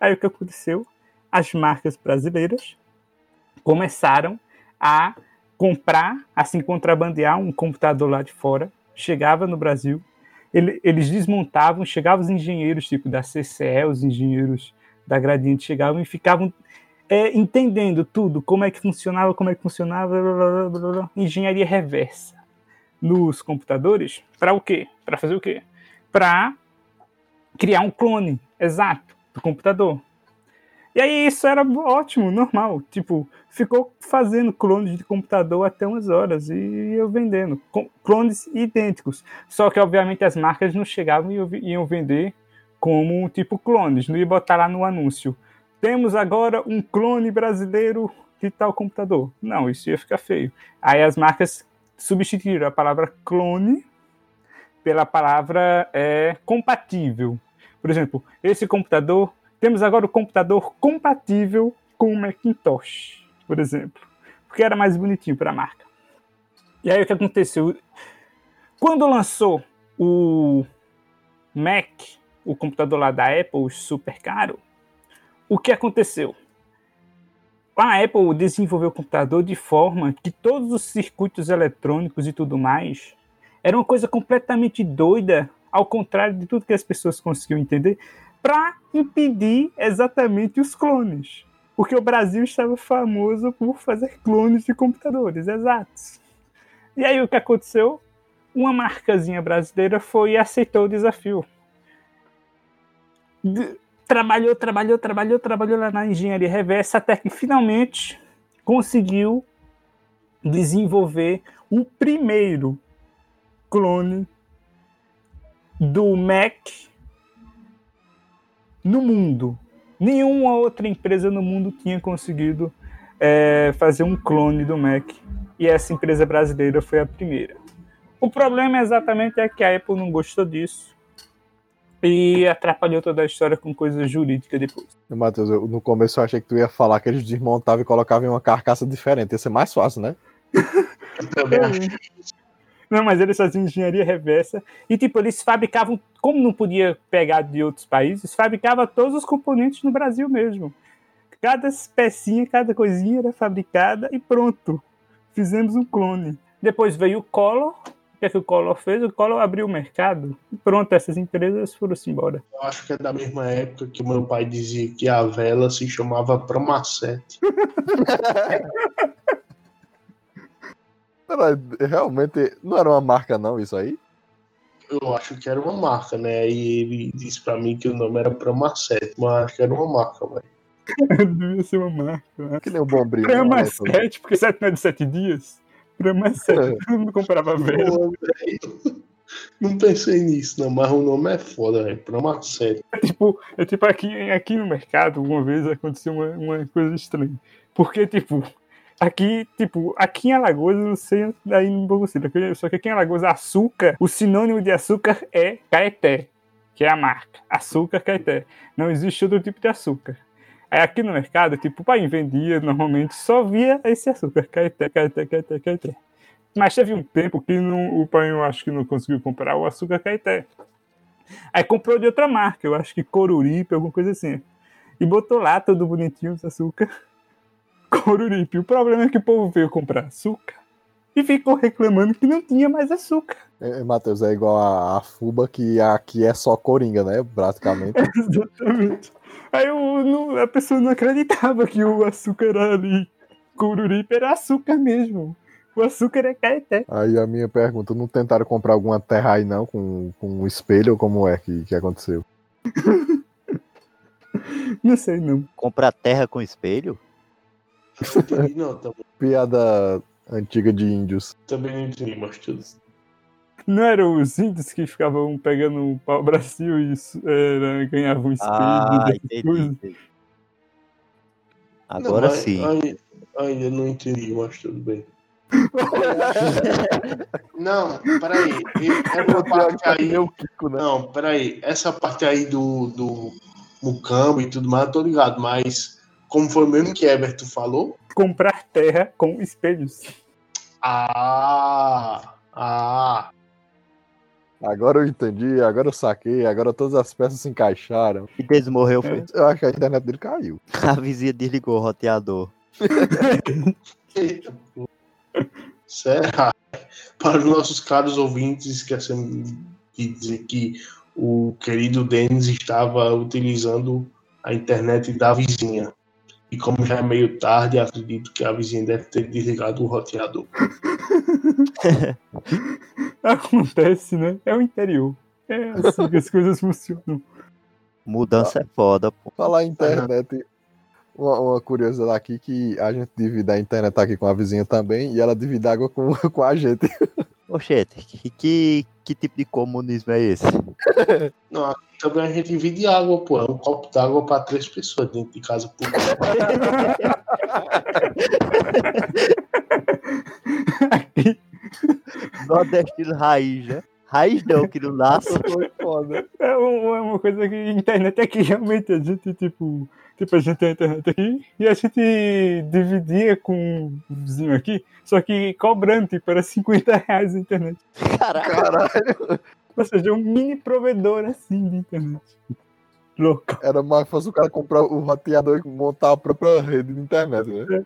Aí o que aconteceu? As marcas brasileiras começaram a comprar, assim, contrabandear um computador lá de fora, chegava no Brasil, ele- eles desmontavam, chegavam os engenheiros, tipo, da CCE, os engenheiros da Gradiente chegavam e ficavam é, entendendo tudo, como é que funcionava, como é que funcionava, blá, blá, blá, engenharia reversa nos computadores, para o quê? Para fazer o quê? Para criar um clone exato do computador. E aí isso era ótimo, normal. Tipo, ficou fazendo clones de computador até umas horas e eu vendendo. Clones idênticos. Só que, obviamente, as marcas não chegavam e iam- iam vender como tipo clones. Não ia botar lá no anúncio. temos agora um clone brasileiro de tal computador. Não, isso ia ficar feio. Aí as marcas substituíram a palavra clone pela palavra é, compatível. Por exemplo, esse computador, temos agora o computador compatível com o Macintosh, por exemplo, porque era mais bonitinho para a marca. E aí o que aconteceu? Quando lançou o Mac, o computador lá da Apple, super caro, o que aconteceu? A Apple desenvolveu o computador de forma que todos os circuitos eletrônicos e tudo mais era uma coisa completamente doida, ao contrário de tudo que as pessoas conseguiam entender, para impedir exatamente os clones. Porque o Brasil estava famoso por fazer clones de computadores, exatos. E aí o que aconteceu? Uma marcazinha brasileira foi e aceitou o desafio. De- trabalhou, trabalhou, trabalhou, trabalhou lá na engenharia reversa até que finalmente conseguiu desenvolver o primeiro clone do Mac no mundo. Nenhuma outra empresa no mundo tinha conseguido é, fazer um clone do Mac. E essa empresa brasileira foi a primeira. O problema exatamente é que a Apple não gostou disso e atrapalhou toda a história com coisas jurídicas depois. Matheus, eu- no começo eu achei que tu ia falar que eles desmontavam e colocavam em uma carcaça diferente. Ia ser mais fácil, né? Eu também acho. Não, mas eles faziam engenharia reversa e, tipo, eles fabricavam, como não podia pegar de outros países, fabricava todos os componentes no Brasil mesmo. Cada pecinha, cada coisinha era fabricada e pronto. Fizemos um clone. Depois veio o Collor. O que, é que o Collor fez? O Collor abriu o mercado e pronto, essas empresas foram-se embora. Eu acho que é da mesma época que o meu pai dizia que a vela se chamava Promacete. Realmente, não era uma marca não isso aí? Eu acho que era uma marca, né? E ele disse pra mim que o nome era Promacete, mas acho que era uma marca, velho. Devia ser uma marca. né? Que nem o Bombril. né, Prama Matheus? 7, porque 7 não é de 7 dias. Prama 7, todo mundo comprava velho. Não pensei nisso, não, mas o nome é foda, velho. Promacete. É tipo, é tipo aqui, aqui no mercado, uma vez aconteceu uma, uma coisa estranha. Porque, tipo, aqui, tipo, aqui em Alagoas, eu não sei aí em Bogocida, só que aqui em Alagoas, açúcar, o sinônimo de açúcar é Caeté, que é a marca. Açúcar Caeté. Não existe outro tipo de açúcar. Aí aqui no mercado, tipo, o pai vendia, normalmente só via esse açúcar, Caeté, Caeté, Caeté, Caeté. Mas teve um tempo que não, o pai, eu acho que não conseguiu comprar o açúcar Caeté. Aí comprou de outra marca, eu acho que Coruripe, alguma coisa assim. E botou lá todo bonitinho esse açúcar. Coruripe. O problema é que o povo veio comprar açúcar e ficou reclamando que não tinha mais açúcar. É, Matheus, é igual a, a Fuba, que aqui é só Coringa, né? Praticamente. Exatamente. Aí eu não- a pessoa não acreditava que o açúcar era ali. Coruripe era açúcar mesmo. O açúcar é caeté. Aí a minha pergunta, não tentaram comprar alguma terra aí não, com, com um espelho, ou como é que, que aconteceu? Não sei não. Comprar terra com espelho? Não, também, Piada antiga de índios. também não entendi, mas tudo. Não eram os índios que ficavam pegando o pau-brasil e isso, era, ganhavam espelho, Ah, entendi. Agora Não, sim. Ainda, ainda não entendi, mas tudo bem. Não, peraí. Essa parte aí. Né? Não, peraí. Essa parte aí do, do Mucambo e tudo mais, eu tô ligado, mas como foi mesmo que Everton falou? Comprar terra com espelhos. Ah! Ah! Agora eu entendi, agora eu saquei, agora todas as peças se encaixaram. E desmorreu, foi. Eu acho que a internet dele caiu. A vizinha desligou o roteador. Eita, pô. Será? Para os nossos caros ouvintes, esquecemos de dizer que o querido Denis estava utilizando a internet da vizinha. E como já é meio tarde, acredito que a vizinha deve ter desligado o roteador. Acontece, né? É o interior. É assim que as coisas funcionam. Mudança é foda, pô. Falar em internet, uma, uma curiosidade aqui que a gente divide a internet aqui com a vizinha também e ela divide água com, com a gente. Oxente, que, que, que tipo de comunismo é esse? Não, também a gente divide água, pô. É um copo d'água pra três pessoas dentro de casa. Pô. Nordestino raiz, né? Raiz não, que não nasce. Foi foda. É é uma coisa que a internet aqui realmente a gente, tipo. Tipo, a gente tem a internet aqui e a gente dividia com o vizinho aqui, só que cobrando, tipo, era 50 reais a internet. Caralho. Caralho. Ou seja, um mini provedor assim de internet. Louco. Era mais fácil o cara comprar o roteador e montar a própria rede de internet, né?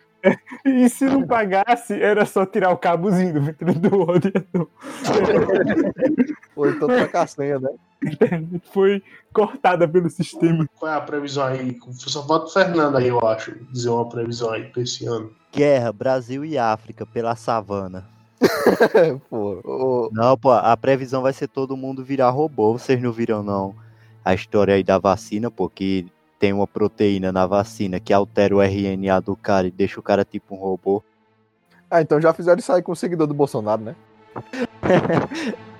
E se não pagasse, era só tirar o cabozinho do roteador. Ou então trocar a senha, né? Internet foi cortada pelo sistema. Qual é a previsão aí? Só falta o Fernando aí, eu acho, dizer uma previsão aí pra esse ano. Guerra, Brasil e África pela savana. Pô, ô, Não, pô, a previsão vai ser todo mundo virar robô. Vocês não viram, não, a história aí da vacina, pô, que tem uma proteína na vacina que altera o RNA do cara e deixa o cara tipo um robô. Ah, então já fizeram isso aí com o seguidor do Bolsonaro, né?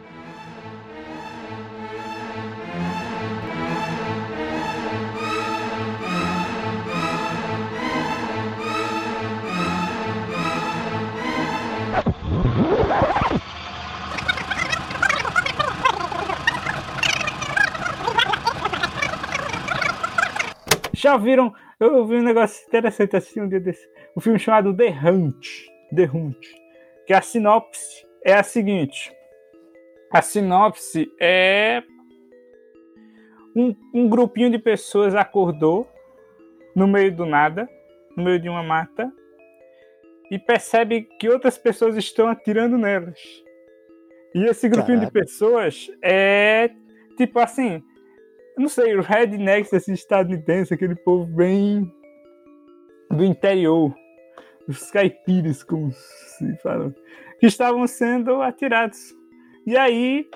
Já viram? Eu vi um negócio interessante assim um dia desse. Um filme chamado The Hunt. The Hunt. Que a sinopse é a seguinte. A sinopse é. Um, um grupinho de pessoas acordou no meio do nada, no meio de uma mata, e percebe que outras pessoas estão atirando nelas. E esse grupinho de Caralho. pessoas é tipo assim, não sei, os rednecks assim, estadunidenses, aquele povo bem do interior, os caipiras, como se fala, que estavam sendo atirados. E aí,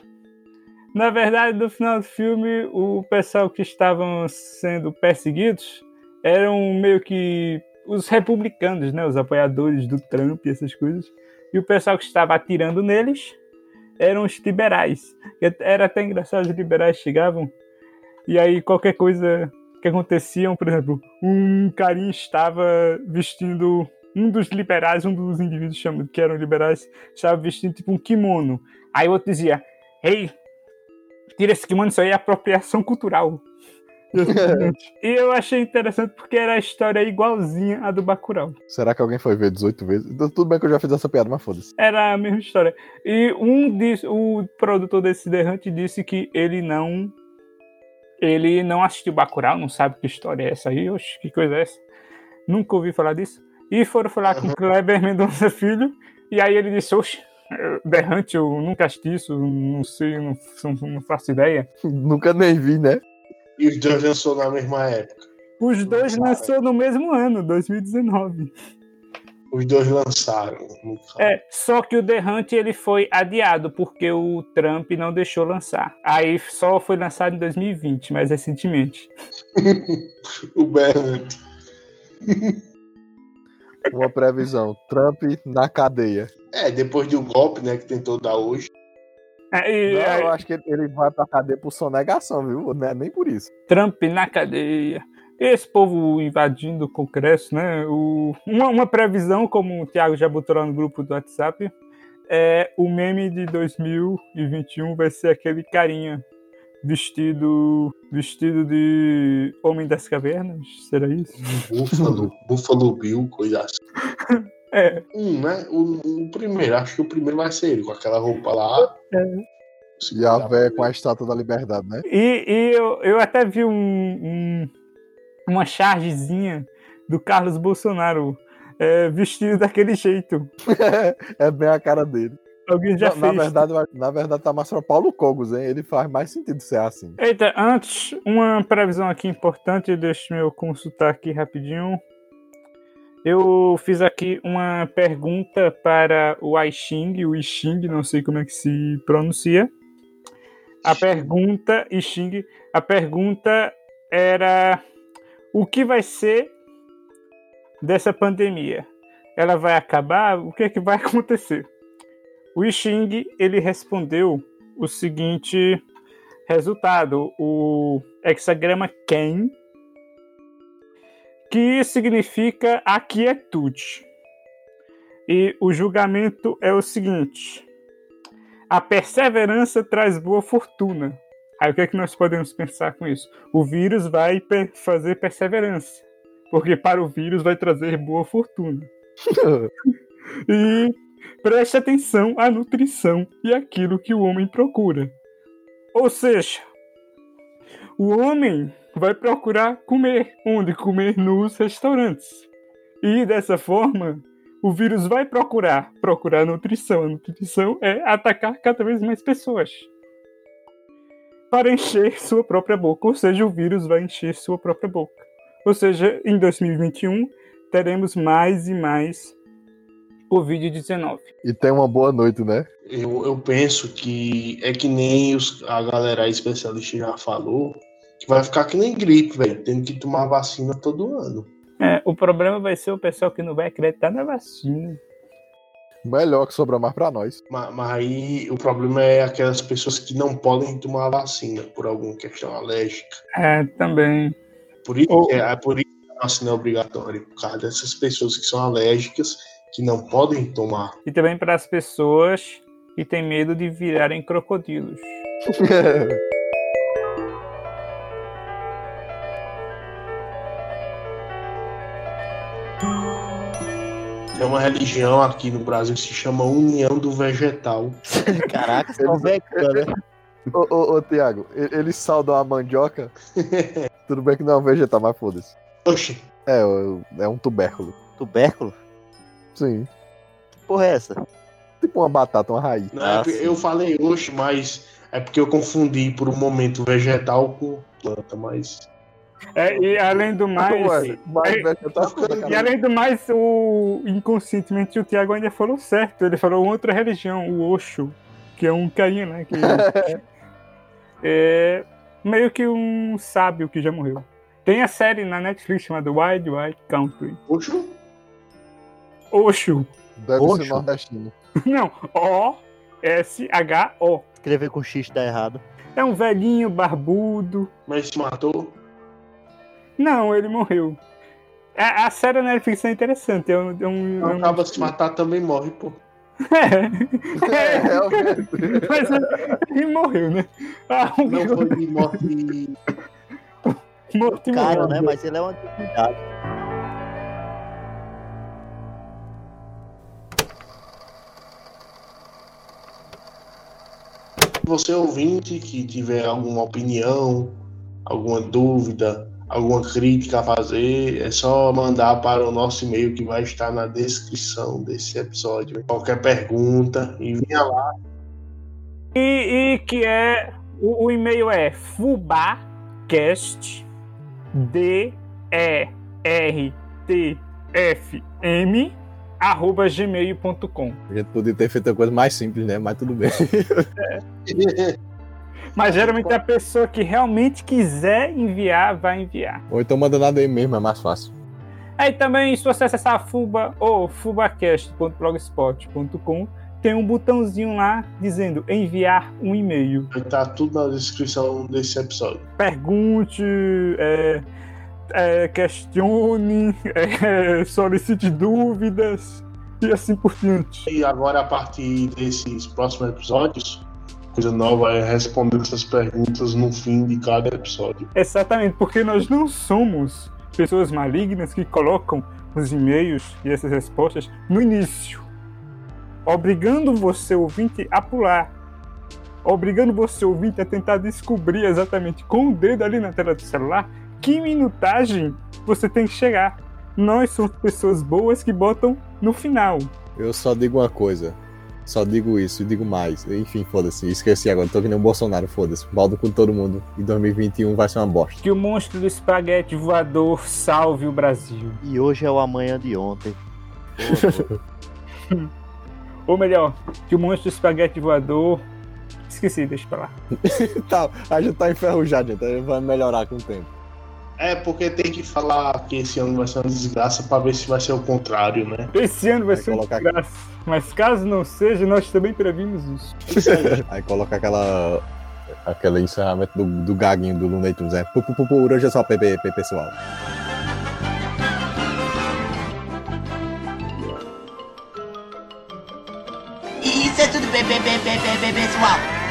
na verdade, no final do filme, o pessoal que estavam sendo perseguidos eram meio que os republicanos, né, os apoiadores do Trump e essas coisas. E o pessoal que estava atirando neles eram os liberais. Era até engraçado, os liberais chegavam e aí qualquer coisa que acontecia, por exemplo, um carinha estava vestindo um dos liberais, um dos indivíduos que eram liberais, estava vestindo tipo um kimono. Aí o outro dizia: "Ei, tira esse kimono, isso aí é apropriação cultural". E eu achei interessante porque era a história igualzinha à do Bacurau. Será que alguém foi ver 18 vezes? Então, Tudo bem que eu já fiz essa piada, mas foda-se. Era a mesma história. E um disse, o produtor desse The Hunt disse que ele não ele não assistiu Bacurau, não sabe que história é essa aí, oxe, que coisa é essa? Nunca ouvi falar disso. E foram falar com o Kleber Mendonça Filho, e aí ele disse, oxe, The Hunt, eu nunca assisti isso, não sei, não, não- não faço ideia. Nunca nem vi, né? E os dois lançou na mesma época. Os dois Cara. lançou no mesmo ano, 2019. Os dois lançaram. É, só que o The Hunt ele foi adiado porque o Trump não deixou lançar. Aí só foi lançado em 2020, mais recentemente. O Berrante. Uma previsão. Trump na cadeia. É, depois do golpe, né, que tentou dar hoje. É, e, Não, aí, eu acho que ele- ele vai pra cadeia por sonegação, viu? Não é nem por isso. Trump na cadeia. Esse povo invadindo o Congresso, né? O- uma, uma previsão, como o Thiago já botou lá no grupo do WhatsApp, é o meme de 2021 vai ser aquele carinha vestido vestido de Homem das Cavernas. Será isso? Buffalo, Buffalo Bill, coisa assim. É, Um, né? O, o primeiro, acho que o primeiro vai ser ele, com aquela roupa lá. E a véia com a estátua da liberdade, né? E, e eu, eu até vi um, um- uma chargezinha do Carlos Bolsonaro é, vestido daquele jeito. é bem a cara dele. Alguém já Na, na fez. verdade, na verdade, tá mais pra Paulo Cogos, hein? Ele faz mais sentido ser assim. Eita, antes, uma previsão aqui importante, deixa eu consultar aqui rapidinho. Eu fiz aqui uma pergunta para o Aixing, o Ixing, não sei como é que se pronuncia. A pergunta, Ixing, a pergunta era o que vai ser dessa pandemia? Ela vai acabar? O que é que vai acontecer? O Ixing, ele respondeu o seguinte Resultado, o hexagrama Ken, que significa aquietude. E o julgamento é o seguinte: a perseverança traz boa fortuna. Aí o que é que nós podemos pensar com isso? O vírus vai fazer perseverança, porque para o vírus vai trazer boa fortuna. E preste atenção à nutrição e aquilo que o homem procura. Ou seja, o homem vai procurar comer, onde comer nos restaurantes. E dessa forma, o vírus vai procurar procurar nutrição. A nutrição é atacar cada vez mais pessoas. Para encher sua própria boca, ou seja, o vírus vai encher sua própria boca. Ou seja, em 2021 teremos mais e mais Covid-19. E tem uma boa noite, né? Eu, eu penso que é que nem os, a galera especialista já falou, que vai ficar que nem gripe, velho, tendo que tomar vacina todo ano. É, o problema vai ser o pessoal que não vai acreditar na vacina. Melhor que sobra mais pra nós. Mas, mas aí o problema é aquelas pessoas que não podem tomar a vacina por alguma questão alérgica. É, também. Por isso, Ou- que é, é por isso que a vacina é obrigatória, por causa dessas pessoas que são alérgicas, que não podem tomar. E também para as pessoas que têm medo de virarem crocodilos. Tem uma religião aqui no Brasil que se chama União do Vegetal. Caraca, só vegano, né? ô, ô, ô, Tiago, eles saudam a mandioca. Tudo bem que não é um vegetal, mas foda-se. Oxi, É, o- é um tubérculo. Tubérculo? Sim. Que porra é essa? Tipo uma batata, uma raiz. não, Ah, é sim. eu falei oxi, mas é porque eu confundi por um momento vegetal com planta, mas. É, e além do mais. Ué, mas é- foda, E além do mais, o inconscientemente o Tiago ainda falou certo. Ele falou outra religião, o Osho, que é um carinha, né? Que é meio que um sábio que já morreu. Tem a série na Netflix chamada Wild Wild Country. Oxi, Osho. Deve Oxo. ser nordestino. Não, O-S-H-O. Escrever com X tá errado. É um velhinho barbudo. mas se matou. Não, ele morreu. A, a série na Netflix é interessante. É é Não é um- acaba de se matar também morre, pô. É. É, realmente. Mas ele morreu, né? Ah, Não foi de morte. morto e Cara, morreu. né? Mas ele é uma divindade. Você ouvinte que tiver alguma opinião, alguma dúvida, alguma crítica a fazer, é só mandar para o nosso e-mail que vai estar na descrição desse episódio. Qualquer pergunta, envia lá. E, e que é. O, o e-mail é fubacast D E R T F M arroba gmail.com. A gente podia ter feito a coisa mais simples, né? Mas tudo bem. Mas geralmente a pessoa que realmente quiser enviar, vai enviar. Ou então manda nada aí mesmo, é mais fácil. Aí também, se você acessar a Fuba ou fubacast.blogspot.com, tem um botãozinho lá dizendo enviar um e-mail. Vai estar tudo na descrição desse episódio. Pergunte, é, é, questione, é, solicite dúvidas e assim por diante. E agora, a partir desses próximos episódios, coisa nova é responder essas perguntas no fim de cada episódio. Exatamente, porque nós não somos pessoas malignas que colocam os e-mails e essas respostas no início, obrigando você, ouvinte, a pular. Obrigando você, ouvinte, a tentar descobrir exatamente com o dedo ali na tela do celular que minutagem você tem que chegar. Nós somos pessoas boas que botam no final. Eu só digo uma coisa. Só digo isso e digo mais. Enfim, foda-se. Esqueci agora. Tô que nem o Bolsonaro, foda-se. Baldo com todo mundo. E 2021 vai ser uma bosta. Que o monstro do espaguete voador salve o Brasil. E hoje é o amanhã de ontem. Ou melhor, que o monstro do espaguete voador. Esqueci, deixa pra lá. tá, a gente tá enferrujado, gente. A gente vai melhorar com o tempo. É, porque tem que falar que esse ano vai ser uma desgraça para ver se vai ser o contrário, né? Esse ano vai, ser uma desgraça. Aqui. Mas caso não seja, nós também previmos isso. Aí coloca aquela. aquele encerramento do, do gaguinho do Looney Tunes, é. Por hoje é só PPP, pessoal. Isso é tudo, PPP, pessoal.